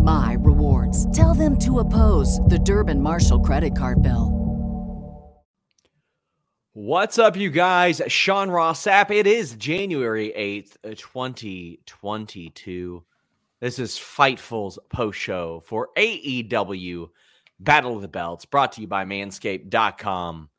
my rewards. Tell them to oppose the Durbin Marshall credit card bill. What's up, you guys? Sean Ross Sapp. It is January 8th, uh, 2022. This is Fightful's post show for AEW Battle of the Belts, brought to you by Manscaped.com.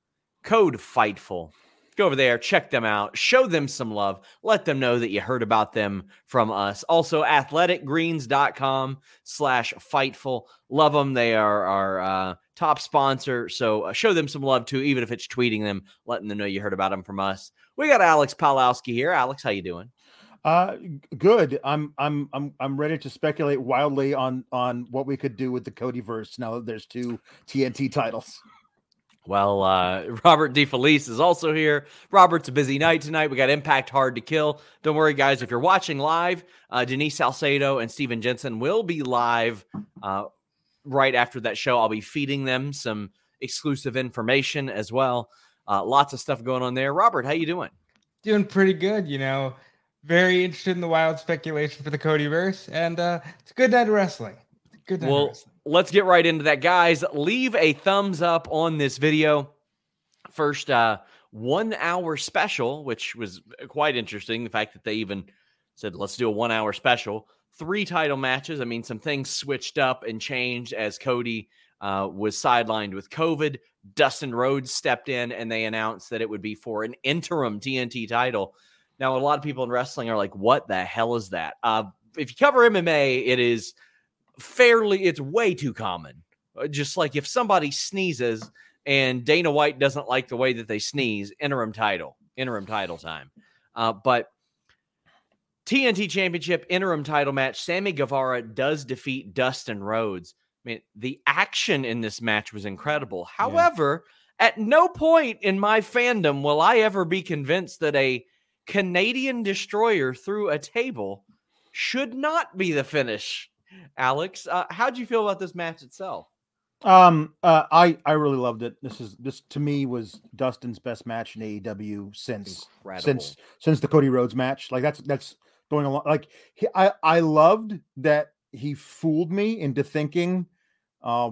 Code Fightful. Go over there, check them out, show them some love, let them know that you heard about them from us. Also, athleticgreens.com slash Fightful. Love them. They are our uh, top sponsor. So uh, show them some love too, even if it's tweeting them, letting them know you heard about them from us. We got Alex Pawlowski here. Alex, how you doing? Uh, good. I'm I'm I'm I'm ready to speculate wildly on on what we could do with the Cody verse now that there's two TNT titles. Well, uh, Robert DeFelice is also here. Robert's a busy night tonight. We got Impact Hard to Kill. Don't worry, guys. If you're watching live, uh, Denise Salcedo and Steven Jensen will be live uh, right after that show. I'll be feeding them some exclusive information as well. Uh, lots of stuff going on there. Robert, how you doing? Doing pretty good. You know, very interested in the wild speculation for the Codyverse, and uh, it's a good night of wrestling. Good night well, of wrestling let's get right into that, guys. Leave a thumbs up on this video. First, uh, one hour special, which was quite interesting. The fact that they even said, let's do a one hour special. Three title matches. I mean, some things switched up and changed as Cody uh, was sidelined with COVID. Dustin Rhodes stepped in and they announced that it would be for an interim TNT title. Now, a lot of people in wrestling are like, what the hell is that? Uh, if you cover MMA, it is fairly it's way too common. Uh, just like if somebody sneezes and Dana White doesn't like the way that they sneeze, interim title, interim title time. Uh, but TNT Championship interim title match, Sammy Guevara does defeat Dustin Rhodes. I mean, the action in this match was incredible. However, yeah. at no point in my fandom will I ever be convinced that a Canadian destroyer through a table should not be the finish Alex, uh, how do you feel about this match itself? Um, uh, I I really loved it. This is this to me was Dustin's best match in AEW since Incredible. since since the Cody Rhodes match. Like that's that's going along. Like he, I I loved that he fooled me into thinking, uh,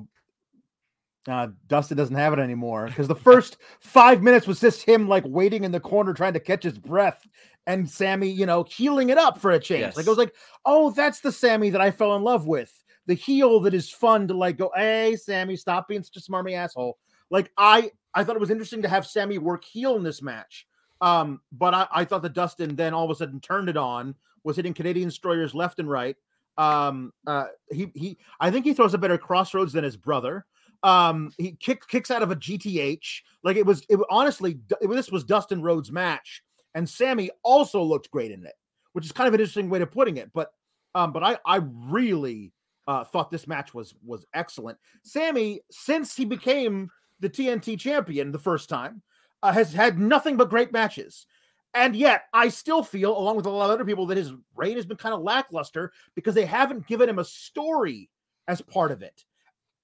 uh, Dustin doesn't have it anymore because the first five minutes was just him like waiting in the corner trying to catch his breath, and Sammy, you know, healing it up for a change. Yes. Like I was like, oh, that's the Sammy that I fell in love with. The heel that is fun to like go, hey, Sammy, stop being such a smarmy asshole. Like I, I thought it was interesting to have Sammy work heel in this match. Um, but I, I thought that Dustin then all of a sudden turned it on, was hitting Canadian destroyers left and right. Um, uh, he he, I think he throws a better crossroads than his brother. Um, he kicks kicks out of a GTH. Like it was, it honestly, it, this was Dustin Rhodes' match and Sammy also looked great in it, which is kind of an interesting way of putting it. But um, but I I really uh, thought this match was was excellent. Sammy, since he became the TNT champion the first time, uh, has had nothing but great matches. And yet, I still feel, along with a lot of other people, that his reign has been kind of lackluster because they haven't given him a story as part of it.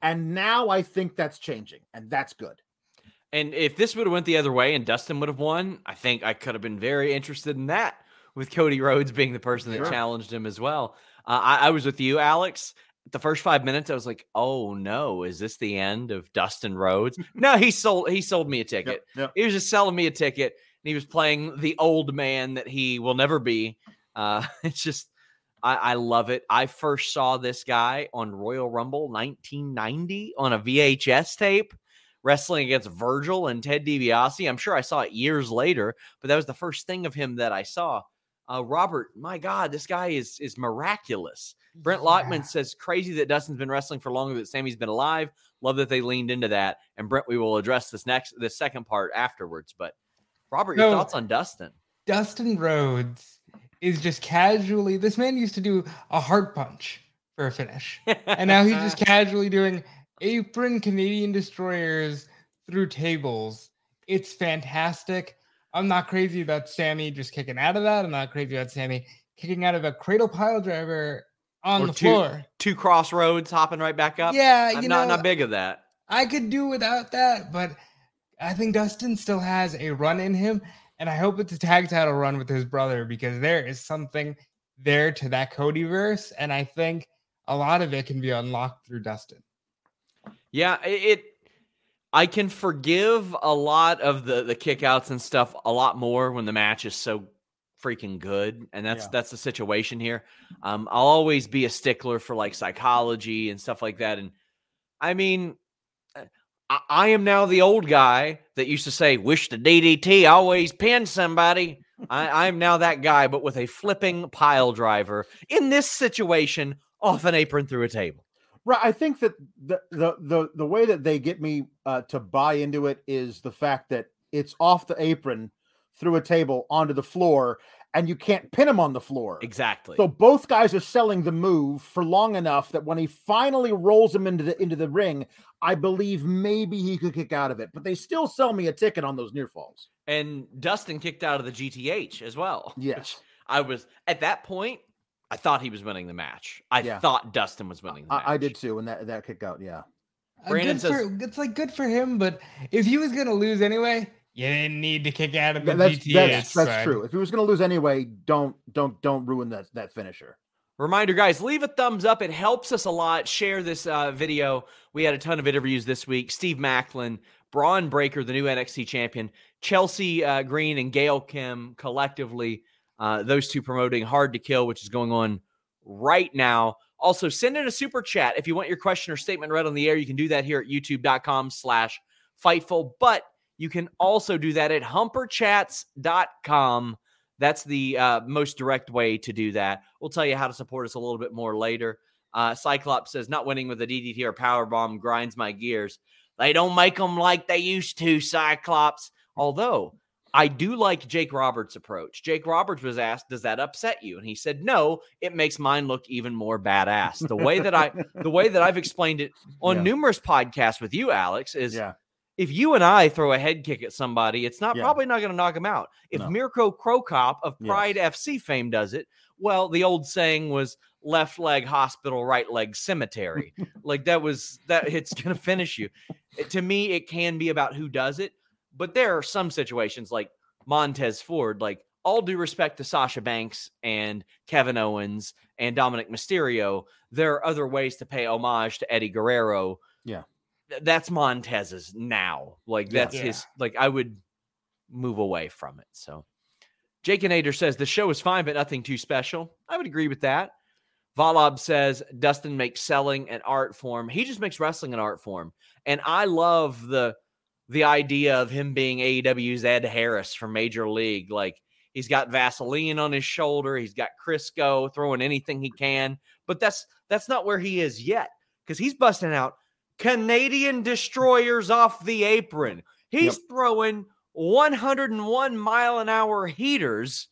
And now I think that's changing, and that's good. And if this would have went the other way and Dustin would have won, I think I could have been very interested in that with Cody Rhodes being the person that sure. challenged him as well. Uh, I, I, was with you, Alex. The first five minutes, I was like, "Oh no, is this the end of Dustin Rhodes?" no, he sold he sold me a ticket. Yep, yep. He was just selling me a ticket, and he was playing the old man that he will never be. Uh, it's just, I, I love it. I first saw this guy on Royal Rumble 1990 on a VHS tape wrestling against Virgil and Ted DiBiase. I'm sure I saw it years later, but that was the first thing of him that I saw. Uh, Robert, my God, this guy is is miraculous. Brent yeah. Lockman says crazy that Dustin's been wrestling for longer than Sammy's been alive. Love that they leaned into that. And Brent, we will address this next the second part afterwards. But Robert, your thoughts on Dustin? Dustin Rhodes is just casually. This man used to do a heart punch for a finish, and now he's just casually doing apron Canadian destroyers through tables. It's fantastic. I'm not crazy about Sammy just kicking out of that. I'm not crazy about Sammy kicking out of a cradle pile driver on or the two, floor. Two crossroads hopping right back up. Yeah, I'm you not, know, not big of that. I could do without that, but I think Dustin still has a run in him. And I hope it's a tag title run with his brother because there is something there to that Cody verse. And I think a lot of it can be unlocked through Dustin. Yeah, it. I can forgive a lot of the the kickouts and stuff a lot more when the match is so freaking good, and that's yeah. that's the situation here. Um, I'll always be a stickler for like psychology and stuff like that, and I mean, I, I am now the old guy that used to say, "Wish the DDT always pinned somebody." I, I'm now that guy, but with a flipping pile driver in this situation off an apron through a table. Right. I think that the the the, the way that they get me uh, to buy into it is the fact that it's off the apron through a table onto the floor and you can't pin him on the floor. Exactly. So both guys are selling the move for long enough that when he finally rolls him into the into the ring, I believe maybe he could kick out of it. But they still sell me a ticket on those near falls. And Dustin kicked out of the GTH as well. Yes. I was at that point I thought he was winning the match. I yeah. thought Dustin was winning the match. I, I did too, and that that kick out, yeah. Uh, Brandon says for, it's like good for him, but if he was gonna lose anyway, you didn't need to kick out of the that's, GTS. That's, that's true. If he was gonna lose anyway, don't don't don't ruin that that finisher. Reminder, guys, leave a thumbs up. It helps us a lot. Share this uh, video. We had a ton of interviews this week. Steve Maclin, Bron Breakker, the new NXT champion, Chelsea uh, Green, and Gail Kim collectively uh, those two promoting Hard to Kill, which is going on right now. Also, send in a super chat if you want your question or statement read on the air. You can do that here at youtube.com slash Fightful, but you can also do that at humperchats.com. That's the uh, most direct way to do that. We'll tell you how to support us a little bit more later. Uh, Cyclops says, not winning with a DDT or power bomb grinds my gears. They don't make them like they used to, Cyclops. Although I do like Jake Roberts' approach. Jake Roberts was asked, "Does that upset you?" And he said, "No, it makes mine look even more badass." The way that I, the way that I've explained it on yeah. numerous podcasts with you, Alex, is yeah. if you and I throw a head kick at somebody, it's not yeah. probably not going to knock him out. If no. Mirko Cro Cop of Pride yes. FC fame does it, well, the old saying was left leg hospital, right leg cemetery. like that was that it's going to finish you. to me, it can be about who does it but there are some situations like Montez Ford, like all due respect to Sasha Banks and Kevin Owens and Dominik Mysterio, there are other ways to pay homage to Eddie Guerrero. Yeah. That's Montez's now. Like that's yeah. his like I would move away from it. So Jake and Ader says the show is fine, but nothing too special. I would agree with that. Valab says Dustin makes selling an art form. He just makes wrestling an art form. And I love the the idea of him being AEW's Ed Harris from Major League. Like he's got Vaseline on his shoulder, he's got Crisco throwing anything he can, but that's that's not where he is yet because he's busting out Canadian destroyers off the apron. He's yep. throwing 101 mile an hour heaters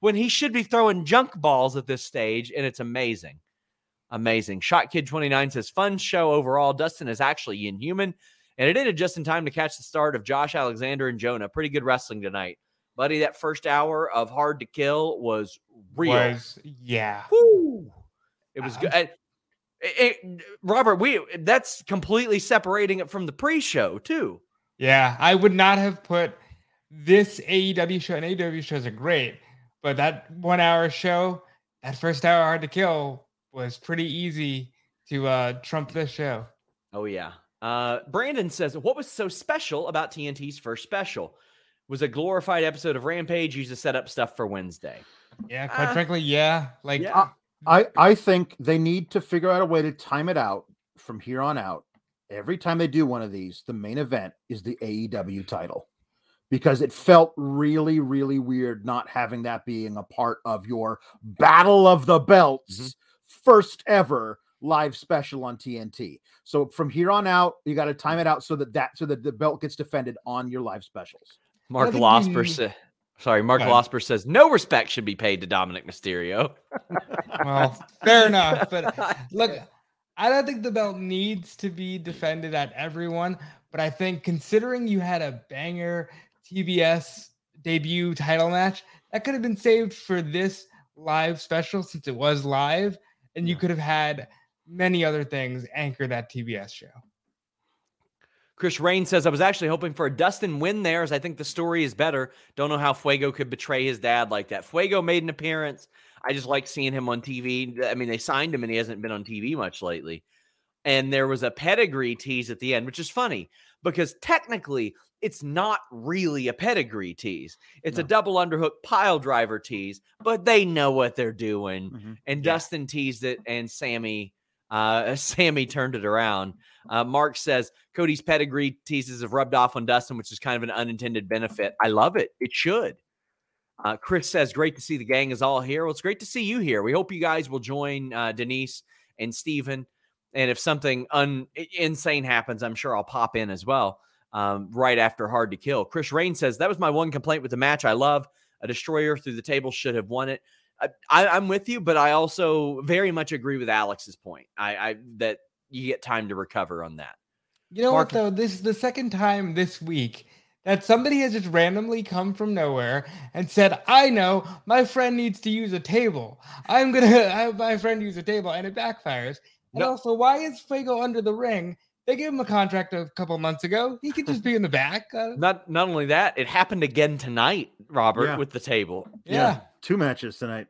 when he should be throwing junk balls at this stage, and it's amazing. Amazing. Shot Kid 29 says, fun show overall. Dustin is actually inhuman. And it ended just in time to catch the start of Josh Alexander and Jonah. Pretty good wrestling tonight. Buddy, that first hour of Hard to Kill was real. Was, yeah. Woo! It was good. It, it, Robert, we that's completely separating it from the pre-show too. Yeah, I would not have put this AEW show and AEW shows are great, but that one hour show, that first hour hard to kill was pretty easy to uh trump this show. Oh yeah. Uh Brandon says, what was so special about TNT's first special? Was a glorified episode of Rampage used to set up stuff for Wednesday. Yeah, quite uh, frankly, yeah. Like yeah. I, I think they need to figure out a way to time it out from here on out. Every time they do one of these, the main event is the AEW title because it felt really, really weird not having that being a part of your Battle of the Belts mm-hmm. first ever live special on TNT. So from here on out, you got to time it out so that that so that the belt gets defended on your live specials. Mark Losper said, sorry, Mark Losper says no respect should be paid to Dominik Mysterio. well, fair enough, but look, I don't think the belt needs to be defended at everyone, but I think considering you had a banger TBS debut title match. That could have been saved for this live special since it was live, and you could have had many other things anchor that TBS show. Chris Rain says, I was actually hoping for a Dustin win there, as I think the story is better. Don't know how Fuego could betray his dad like that. Fuego made an appearance. I just like seeing him on TV. I mean, they signed him and he hasn't been on TV much lately. And there was a pedigree tease at the end, which is funny because technically it's not really a pedigree tease. It's no. a double underhook pile driver tease, but they know what they're doing. Mm-hmm. And yeah. Dustin teased it, and Sammy, uh, Sammy turned it around. Uh, Mark says Cody's pedigree teases have rubbed off on Dustin, which is kind of an unintended benefit. I love it. It should. Uh, Chris says, "Great to see the gang is all here." Well, it's great to see you here. We hope you guys will join uh, Denise and Steven. And if something un- insane happens, I'm sure I'll pop in as well um, right after Hard to Kill. Chris Rain says, That was my one complaint with the match. I love a destroyer through the table should have won it. I, am with you, but I also very much agree with Alex's point. I, I that you get time to recover on that. You know Mark, what though? This is the second time this week that somebody has just randomly come from nowhere and said, "I know my friend needs to use a table. I'm gonna have my friend use a table," and it backfires. And no. also, why is Fuego under the ring? They gave him a contract a couple months ago. He could just be in the back. Uh, not not only that, it happened again tonight, Robert, yeah. with the table. Yeah. yeah. two matches tonight.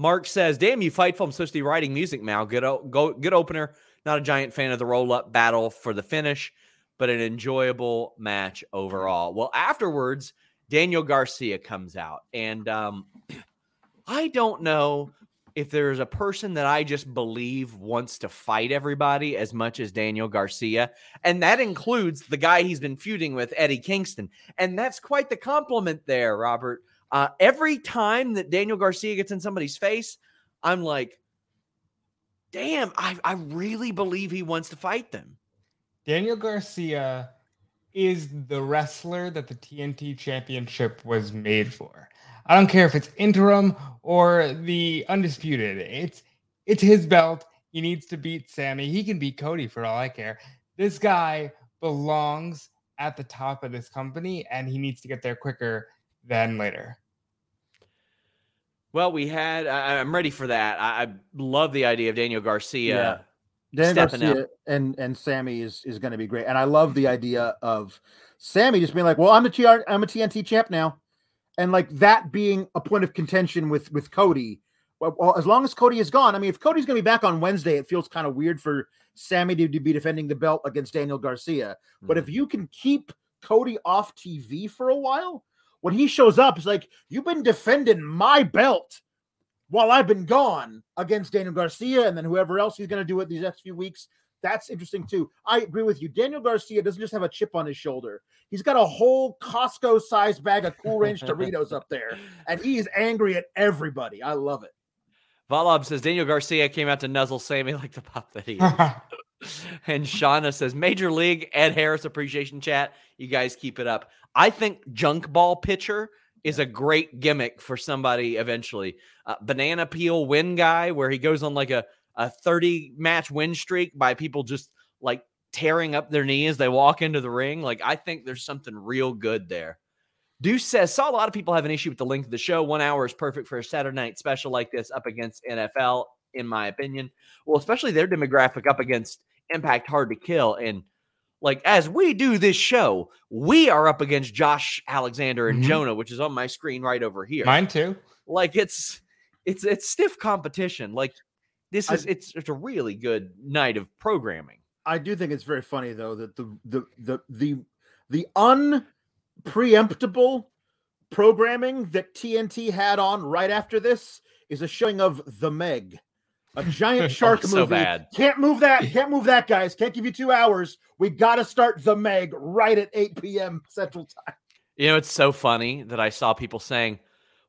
Mark says, "Damn you, Fightful! I'm supposed to be writing music now. Good, go, good opener. Not a giant fan of the roll up battle for the finish, but an enjoyable match overall. Well, afterwards, Daniel Garcia comes out, and um, I don't know if there's a person that I just believe wants to fight everybody as much as Daniel Garcia, and that includes the guy he's been feuding with, Eddie Kingston. And that's quite the compliment there, Robert. Uh, every time that Daniel Garcia gets in somebody's face, I'm like, damn, I, I really believe he wants to fight them. Daniel Garcia is the wrestler that the TNT championship was made for. I don't care if it's interim or the undisputed. It's it's his belt. He needs to beat Sammy. He can beat Cody for all I care. This guy belongs at the top of this company and he needs to get there quicker than later. Well, we had. I, am ready for that. I, I, love the idea of Daniel Garcia. Yeah. Daniel Garcia up. and and Sammy is is going to be great, and I love the idea of Sammy just being like, "Well, I'm a TR, I'm a TNT champ now and like that being a point of contention with with Cody. Well, well as long as Cody is gone, I mean, if Cody's going to be back on Wednesday, it feels kind of weird for Sammy to, to, be defending the belt against Daniel Garcia. Mm-hmm. But if mm-hmm. you can keep Cody off TV for a while, when he shows up, it's like you've been defending my belt while I've been gone against Daniel Garcia, and then whoever else he's going to do it these next few weeks that's interesting too. I agree with you. Daniel Garcia doesn't just have a chip on his shoulder. He's got a whole Costco sized bag of Cool Ranch Doritos up there, and he is angry at everybody. I love it. Valab says Daniel Garcia came out to nuzzle Sammy like the pop that he is. and Shauna says Major League Ed Harris appreciation chat. You guys keep it up. I think junk ball pitcher is a great gimmick for somebody eventually. Uh, banana peel win guy where he goes on like a a 30 match win streak by people just like tearing up their knee as they walk into the ring. Like, I think there's something real good there. Deuce says, saw a lot of people have an issue with the length of the show. One hour is perfect for a Saturday night special like this up against NFL, in my opinion. Well, especially their demographic up against Impact Hard to Kill. And Like as we do this show, we are up against Josh Alexander and Mhm. Jonah, which is on my screen right over here. Mine too. Like it's it's it's stiff competition. Like this I- is it's it's a really good night of programming. I do think it's very funny though that the the the the the unpreemptible programming that TNT had on right after this is a showing of the Meg, a giant oh, shark so movie. bad. Can't move that. Can't move that, guys. Can't give you two hours. We got to start the Meg right at 8 p.m. Central Time. You know, it's so funny that I saw people saying,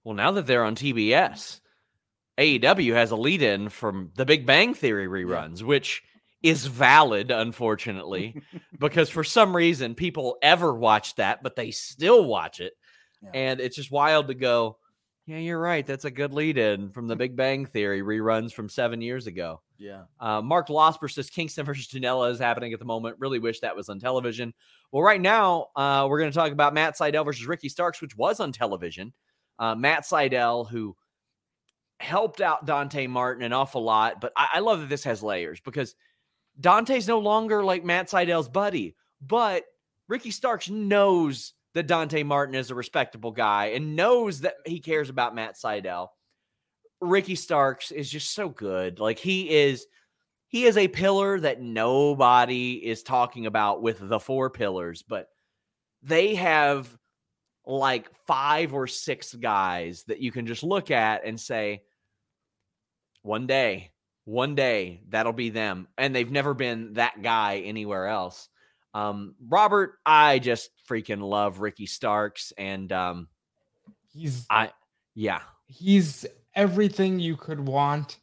well, now that they're on TBS, AEW has a lead in from the Big Bang Theory reruns, which is valid, unfortunately, because for some reason people ever watch that, but they still watch it. Yeah. And it's just wild to go, yeah, you're right. That's a good lead in from the Big Bang Theory reruns from seven years ago. Yeah. Uh, Mark Losper says Kingston versus Janela is happening at the moment. Really wish that was on television. Well, right now, uh, we're going to talk about Matt Sydal versus Ricky Starks, which was on television. Uh, Matt Sydal, who helped out Dante Martin an awful lot, but I, I love that this has layers because Dante's no longer like Matt Sydal's buddy, but Ricky Starks knows that Dante Martin is a respectable guy and knows that he cares about Matt Sydal. Ricky Starks is just so good. Like he is he is a pillar that nobody is talking about with the four pillars, but they have like five or six guys that you can just look at and say one day, one day that'll be them and they've never been that guy anywhere else. Um Robert, I just freaking love Ricky Starks and um He's I yeah. he's everything you could want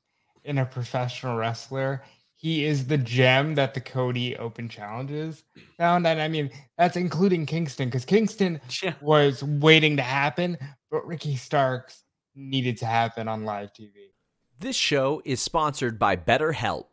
in a professional wrestler. He is the gem that the Cody Open Challenges found. And I mean, that's including Kingston, because Kingston was waiting to happen, but Ricky Starks needed to happen on live TV. This show is sponsored by BetterHelp.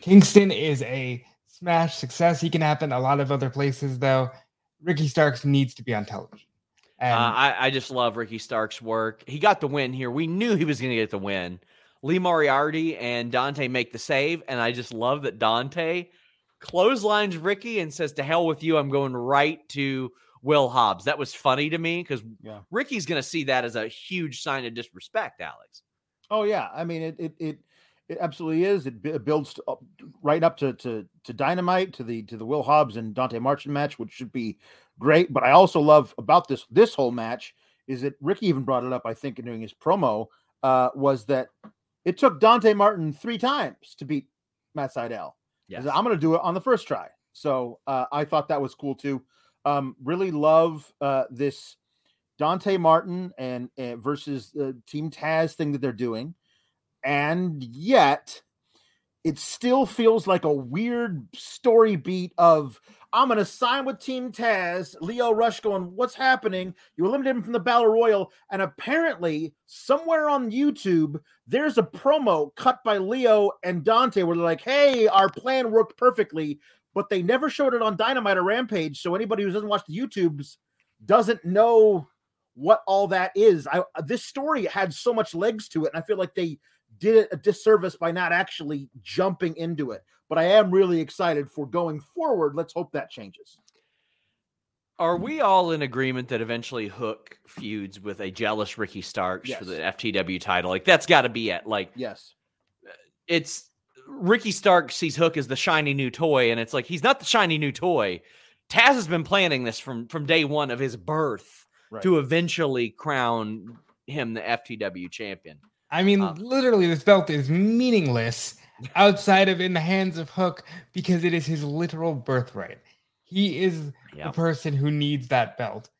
Kingston is a smash success. He can happen a lot of other places, though. Ricky Starks needs to be on television. Uh, I, I just love Ricky Stark's work. He got the win here. We knew he was going to get the win. Lee Moriarty and Dante make the save, and I just love that Dante clotheslines Ricky and says, "To hell with you! I'm going right to Will Hobbs." That was funny to me because Yeah. Ricky's going to see that as a huge sign of disrespect. Alex. Oh yeah, I mean it. It it, it absolutely is. It, builds up, right up to, to to Dynamite to the to the Will Hobbs and Dante Martin match, which should be great. But I also love about this this whole match is that Ricky even brought it up. I think in doing his promo uh, was that it took Dante Martin three times to beat Matt Sydal. Yes. said, I'm going to do it on the first try. So uh, I thought that was cool too. Um, really love uh, this Dante Martin and, versus the Team Taz thing that they're doing, and yet it still feels like a weird story beat of I'm going to sign with Team Taz. Lio Rush going, What's happening? You eliminated him from the Battle Royal. And apparently, somewhere on YouTube, there's a promo cut by Leo and Dante where they're like, Hey, our plan worked perfectly. But they never showed it on Dynamite or Rampage. So anybody who doesn't watch the YouTubes doesn't know what all that is. I this story had so much legs to it, and I feel like they did it a disservice by not actually jumping into it. But I am really excited for going forward. Let's hope that changes. Are we all in agreement that eventually Hook feuds with a jealous Ricky Starks yes. for the FTW title? Like that's got to be it. Like yes, it's Ricky Stark sees Hook as the shiny new toy, and it's like he's not the shiny new toy. Taz has been planning this from from day one of his birth right. to eventually crown him the FTW champion. I mean, um, literally, this belt is meaningless outside of in the hands of Hook because it is his literal birthright. He is yep. the person who needs that belt.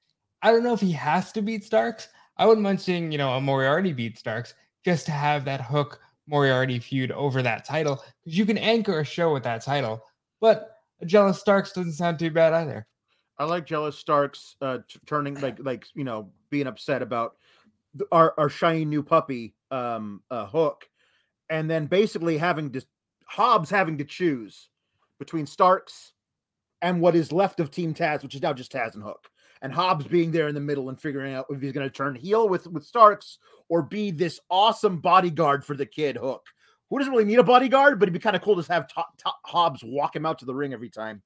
I don't know if he has to beat Starks. I wouldn't mind seeing, you know, a Moriarty beat Starks just to have that Hook Moriarty feud over that title because you can anchor a show with that title. But a jealous Starks doesn't sound too bad either. I like jealous Starks uh, t- turning like like you know being upset about our our shiny new puppy um uh, Hook, and then basically having to Hobbs having to choose between Starks and what is left of Team Taz, which is now just Taz and Hook, and Hobbs being there in the middle and figuring out if he's going to turn heel with with Starks or be this awesome bodyguard for the kid Hook, who doesn't really need a bodyguard, but it'd be kind of cool to have Hobbs walk him out to the ring every time.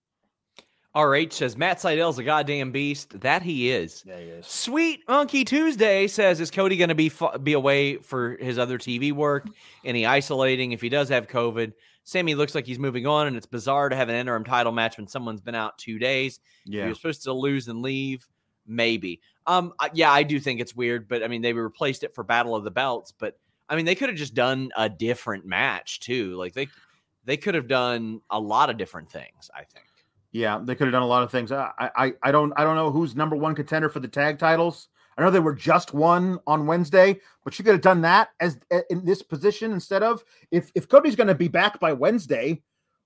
RH says Matt Sydal's a goddamn beast. That he is. Yeah, he is. Sweet Monkey Tuesday says is Cody going to be be away for his other TV work? Any isolating if he does have COVID? Sammy looks like he's moving on, and it's bizarre to have an interim title match when someone's been out two days. Yeah, you're supposed to lose and leave. Maybe. Um. Yeah, I do think it's weird, but I mean they replaced it for Battle of the Belts, but I mean they could have just done a different match too. Like they they could have done a lot of different things. I think. Yeah, they could have done a lot of things. I, I, I don't, I don't know who's number one contender for the tag titles. I know they were just one on Wednesday, but you could have done that as in this position instead of if if Cody's going to be back by Wednesday,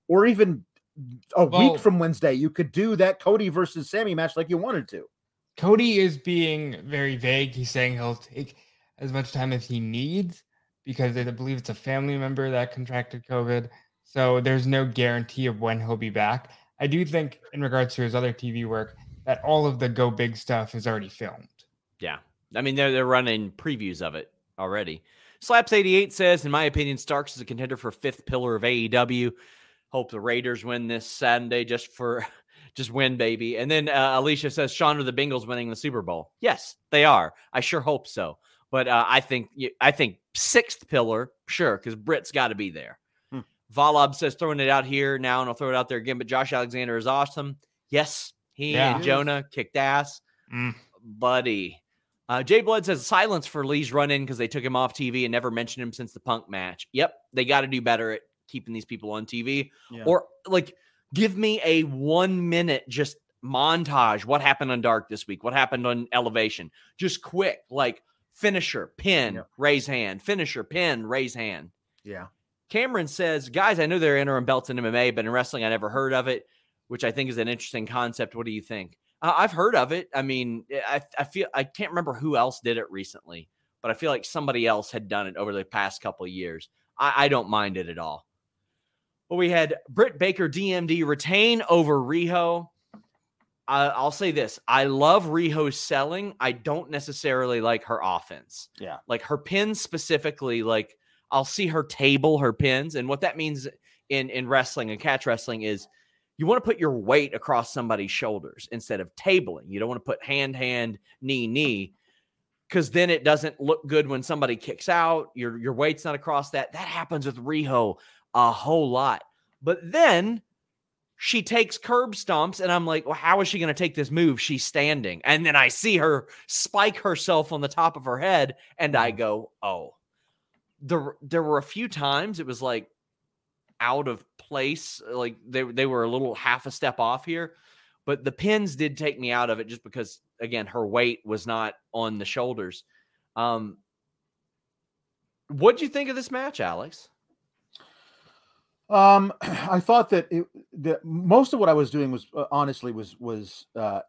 or even a well, week from Wednesday, you could do that Cody versus Sammy match like you wanted to. Cody is being very vague. He's saying he'll take as much time as he needs because I believe it's a family member that contracted COVID. So there's no guarantee of when he'll be back. I do think, in regards to his other TV work, that all of the Go Big stuff is already filmed. Yeah. I mean, they're, they're running previews of it already. Slaps88 says, in my opinion, Starks is a contender for fifth pillar of AEW. Hope the Raiders win this Sunday just for just win, baby. And then uh, Alicia says, Sean, are the Bengals winning the Super Bowl? Yes, they are. I sure hope so. But uh, I think I think sixth pillar, sure, because Britt's got to be there. Valab says throwing it out here now, and I'll throw it out there again. But Josh Alexander is awesome. Yes, he yeah. and Jonah kicked ass, mm. buddy. Uh, Jay Blood says silence for Lee's run in because they took him off TV and never mentioned him since the Punk match. Yep, they got to do better at keeping these people on TV, yeah. or like give me a one minute just montage. What happened on Dark this week? What happened on Elevation? Just quick, like finisher, pin, raise hand, finisher, pin, raise hand. Yeah. Cameron says, guys, I know there are interim belts in MMA, but in wrestling, I never heard of it, which I think is an interesting concept. What do you think? Uh, I've heard of it. I mean, eh, I, I feel I can't remember who else did it recently, but I feel like somebody else had done it over the past couple of years. I, I don't mind it at all. Well, we had Britt Baker DMD retain over Riho. I'll say this: I love Riho's selling. I don't necessarily like her offense. Yeah, like her pins specifically. Like I'll see her table her pins. And what that means in, in wrestling and catch wrestling is you want to put your weight across somebody's shoulders instead of tabling. You don't want to put hand, hand, knee, knee, because then it doesn't look good when somebody kicks out. Your your weight's not across that. That happens with Riho a whole lot. But then she takes curb stomps, and I'm like, well, how is she going to take this move? She's standing. And then I see her spike herself on the top of her head, and I mm-hmm. go, oh, there there were a few times it was like out of place. Like they they were a little half a step off here, but the pins did take me out of it just because again her weight was not on the shoulders. Um, what do you think of this match, Alex? Um, I thought that it, that most of what I was doing was uh, honestly was was uh,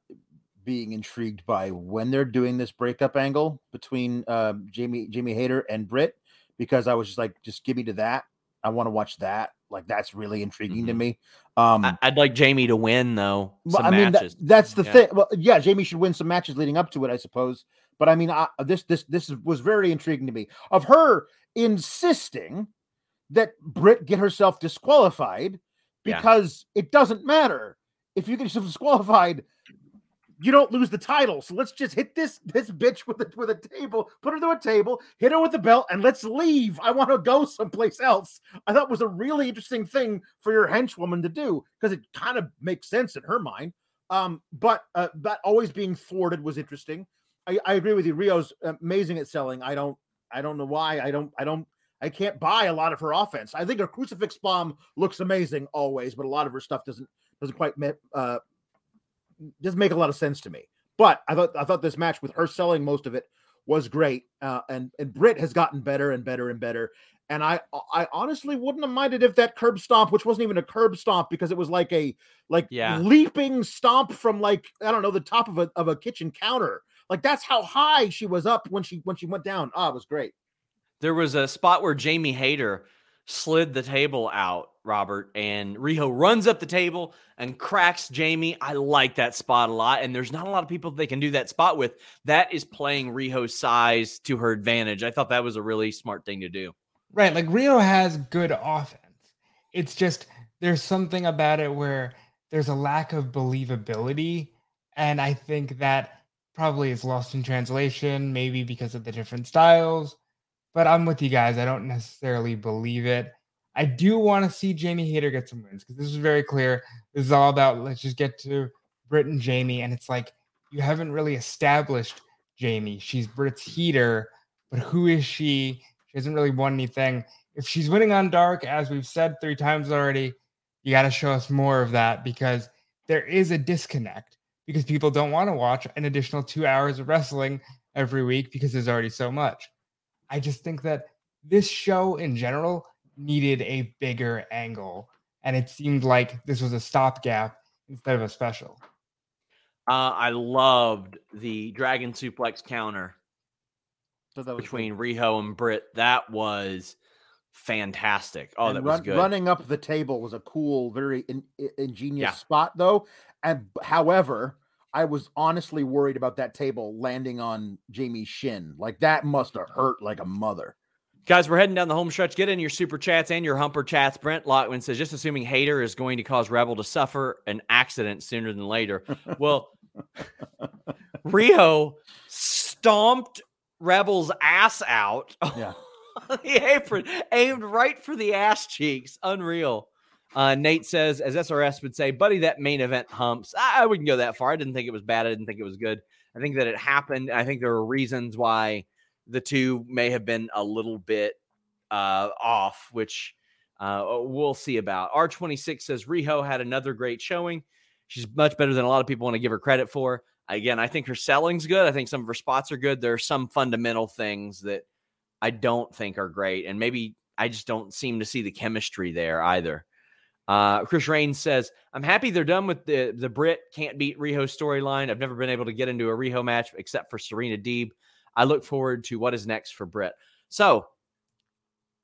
being intrigued by when they're doing this breakup angle between uh, Jamie Jamie Hayter and Britt because I was just like, just give me to that. I want to watch that. Like that's really intriguing mm-hmm. to me. Um, I, would like Jamie to win though. I mean, that, that's the yeah. thing. Well, yeah, Jamie should win some matches leading up to it, I suppose. But I mean, I, this this this was very intriguing to me of her insisting that Britt get herself disqualified because yeah. it doesn't matter if you get yourself disqualified. You don't lose the title, so let's just hit this this bitch with a with a table, put her to a table, hit her with the belt, and let's leave. I want to go someplace else. I thought was a really interesting thing for your henchwoman to do because it kind of makes sense in her mind. Um, but uh, that always being thwarted was interesting. I, I agree with you. Riho's amazing at selling. I don't I don't know why. I don't I don't I can't buy a lot of her offense. I think her crucifix bomb looks amazing always, but a lot of her stuff doesn't doesn't quite uh, doesn't make a lot of sense to me. But I thought I thought this match with her selling most of it was great, uh, and and Britt has gotten better and better and better. And I I honestly wouldn't have minded if that curb stomp, which wasn't even a curb stomp because it was like a like yeah. leaping stomp from like I don't know the top of a of a kitchen counter. Like that's how high she was up when she when she went down. Ah, oh, it was great. There was a spot where Jamie Hayter slid the table out, Robert, and Riho runs up the table and cracks Jamie. I like that spot a lot, and there's not a lot of people they can do that spot with. That is playing Riho's size to her advantage. I thought that was a really smart thing to do. Right, like Riho has good offense. It's just there's something about it where there's a lack of believability, and I think that probably is lost in translation, maybe because of the different styles but I'm with you guys. I don't necessarily believe it. I do want to see Jamie Hayter get some wins because this is very clear. This is all about let's just get to Britt and Jamie. And it's like you haven't really established Jamie. She's Britt's heater, but who is she? She hasn't really won anything. If she's winning on dark, as we've said three times already, you got to show us more of that because there is a disconnect because people don't want to watch an additional two hours of wrestling every week because there's already so much. I just think that this show in general needed a bigger angle, and it seemed like this was a stopgap instead of a special. Uh, I loved the dragon suplex counter so that between good. Riho and Britt. That was fantastic. Oh, and that run, was good. Running up the table was a cool, very in, ingenious yeah. spot, though. And however, I was honestly worried about that table landing on Jamie's shin. Like that must have oh. hurt like a mother. Guys, we're heading down the home stretch. Get in your super chats and your humper chats. Brent Lockman says, just assuming Hayter is going to cause Rebel to suffer an accident sooner than later. Well, Riho stomped Rebel's ass out. Yeah. the apron aimed right for the ass cheeks. Unreal. Uh, Nate says, as SRS would say, buddy, that main event humps. I, I, wouldn't go that far. I didn't think it was bad. I didn't think it was good. I think that it happened. I think there are reasons why the two may have been a little bit uh, off, which uh, we'll see about. R26 says Riho had another great showing. She's much better than a lot of people want to give her credit for. Again, I think her selling's good. I think some of her spots are good. There are some fundamental things that I don't think are great. And maybe I just don't seem to see the chemistry there either. Uh, Chris Rain says, I'm happy they're done with the, the Britt can't beat Riho storyline. I've never been able to get into a Riho match except for Serena Deeb. I look forward to what is next for Britt. So,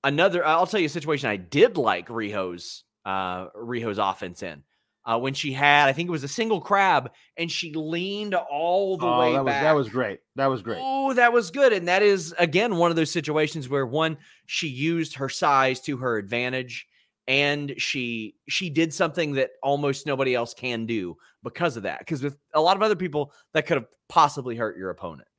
another, I'll tell you a situation I did like Riho's, uh, Riho's offense in. Uh, when she had, I think it was a single crab, and she leaned all the oh, way that back. Was, that was great. That was great. Oh, that was good. And that is again one of those situations where one she used her size to her advantage and she she did something that almost nobody else can do because of that because with a lot of other people that could have possibly hurt your opponent.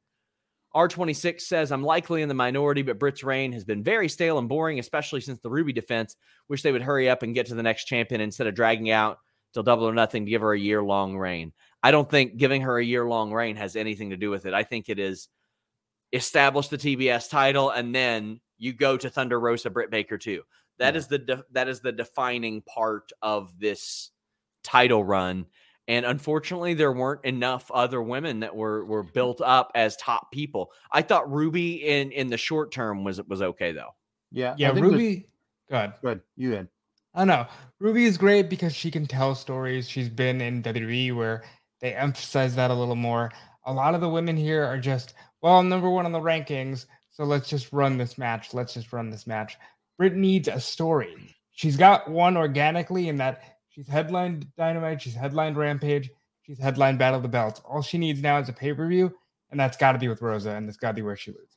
R26 says i'm likely in the minority but britt's reign has been very stale and boring especially since the ruby defense. Wish they would hurry up and get to the next champion instead of dragging out till double or nothing to give her a year long reign. I don't think giving her a year long reign has anything to do with it. I think it is establish the tbs title and then you go to thunder rosa britt baker too That yeah. is the de- that is the defining part of this title run. And unfortunately, there weren't enough other women that were were built up as top people. I thought Ruby in in the short term was was okay though. Yeah, yeah. Ruby, good, good. You in? I know Ruby is great because she can tell stories. She's been in WWE where they emphasize that a little more. A lot of the women here are just well, number one on the rankings, so let's just run this match. Let's just run this match. Britt needs a story. She's got one organically in that she's headlined Dynamite, she's headlined Rampage, she's headlined Battle of the Belts. All she needs now is a pay per view, and that's got to be with Rosa, and that's got to be where she loses.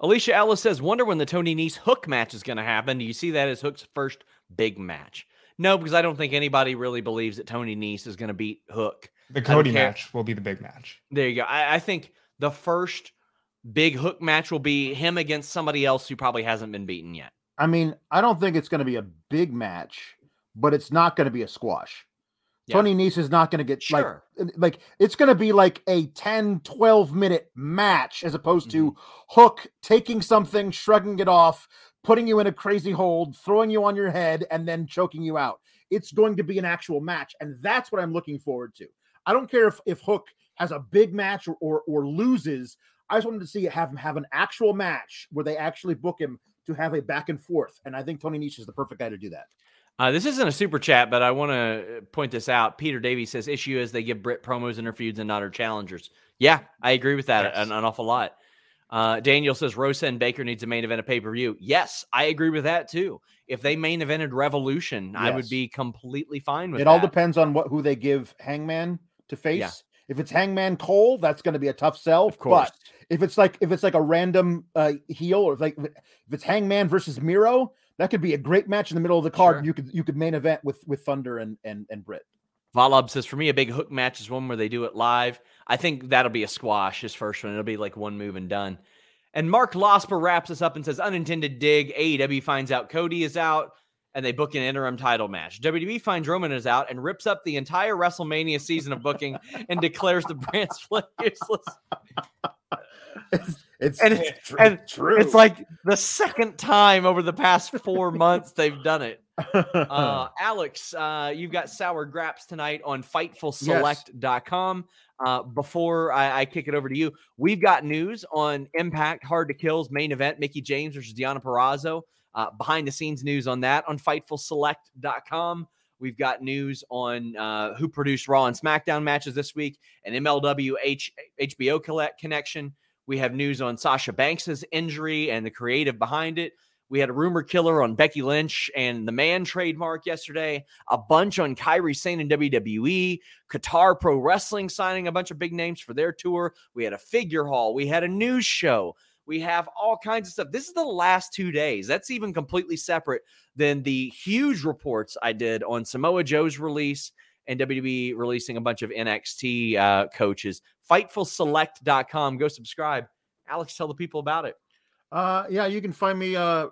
Alicia Ellis says, "Wonder when the Tony Nese Hook match is going to happen. Do you see that as Hook's first big match?" No, because I don't think anybody really believes that Tony Nese is going to beat Hook. The Cody match will be the big match. There you go. I, I think the first big Hook match will be him against somebody else who probably hasn't been beaten yet. I mean, I don't think it's going to be a big match, but it's not going to be a squash. Yeah. Tony Nese is not going to get sure. like like it's going to be like a 10 12 minute match as opposed mm-hmm. to Hook taking something, shrugging it off, putting you in a crazy hold, throwing you on your head and then choking you out. It's going to be an actual match and that's what I'm looking forward to. I don't care if if Hook has a big match or or, or loses. I just wanted to see have him have an actual match where they actually book him to have a back and forth. And I think Tony Nese is the perfect guy to do that. Uh, this isn't a super chat, but I want to point this out. Peter Davies says issue is they give Britt promos in her feuds and not her challengers. Yeah, I agree with that yes. an, an, awful lot. Uh, Daniel says Rosa and Baker needs a main event a pay per view. Yes, I agree with that too. If they main evented Revolution, yes. I would be completely fine with it. That. All depends on what who they give Hangman to face. Yeah. If it's Hangman Cole, that's going to be a tough sell. Of course. But if it's like if it's like a random uh, heel, or if like if it's Hangman versus Miro, that could be a great match in the middle of the card. Sure. You could you could main event with with Thunder and and and Britt. Valab says for me a big hook match is one where they do it live. I think that'll be a squash. His first one, it'll be like one move and done. And Mark Losper wraps us up and says unintended dig. AEW finds out Cody is out and they book an interim title match. WWE finds Roman is out and rips up the entire WrestleMania season of booking and declares the brand split useless. It's, it's and it's, true, and true. It's like the second time over the past four months they've done it. Uh, Alex, uh, you've got sour grapes tonight on FightfulSelect.com. Uh, before I, I, kick it over to you, we've got news on Impact Hard to Kill's main event, Mickie James versus Deonna Purrazzo. Uh, behind the scenes news on that on FightfulSelect.com. We've got news on uh, who produced Raw and SmackDown matches this week, an MLW H- HBO connection. We have news on Sasha Banks's injury and the creative behind it. We had a rumor killer on Becky Lynch and the man trademark yesterday, a bunch on Kairi Sane and WWE, Qatar Pro Wrestling signing a bunch of big names for their tour. We had a figure haul. We had a news show. We have all kinds of stuff. This is the last two days. That's even completely separate than the huge reports I did on Samoa Joe's release and WWE releasing a bunch of NXT uh, coaches. FightfulSelect.com. Go subscribe. Alex, tell the people about it. Uh, yeah, you can find me uh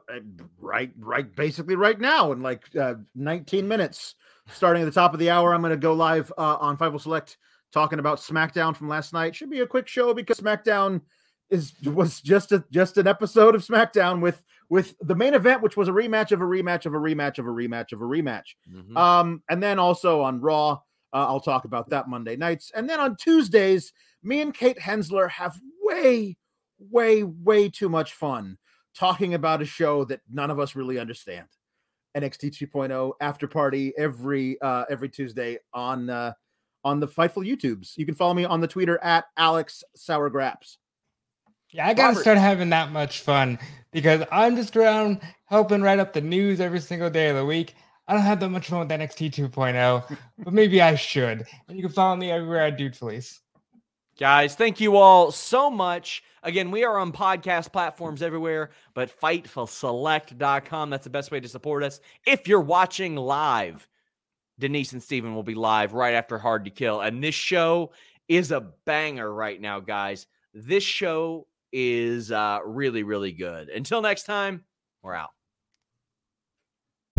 right, right, basically right now in like uh, 19 minutes. Starting at the top of the hour, I'm going to go live uh, on Fightful Select talking about SmackDown from last night. Should be a quick show because SmackDown is was just a just an episode of SmackDown with with the main event, which was a rematch of a rematch of a rematch of a rematch of a rematch. Mm-hmm. Um, and then also on Raw, uh, I'll talk about that Monday nights. And then on Tuesdays, me and Kate Hensler have way, way, way too much fun talking about a show that none of us really understand. NXT 2.0 after party every uh every Tuesday on uh on the Fightful YouTubes. You can follow me on the Twitter at Alex Sourgrapes. Yeah, I gotta Robert. start having that much fun because I'm just around helping write up the news every single day of the week. I don't have that much fun with NXT 2.0, but maybe I should. And you can follow me everywhere at Dude Felice. Guys, thank you all so much. Again, we are on podcast platforms everywhere, but fightfulselect.com. That's the best way to support us. If you're watching live, Denise and Steven will be live right after Hard to Kill. And this show is a banger right now, guys. This show is uh, really, really good. Until next time, we're out.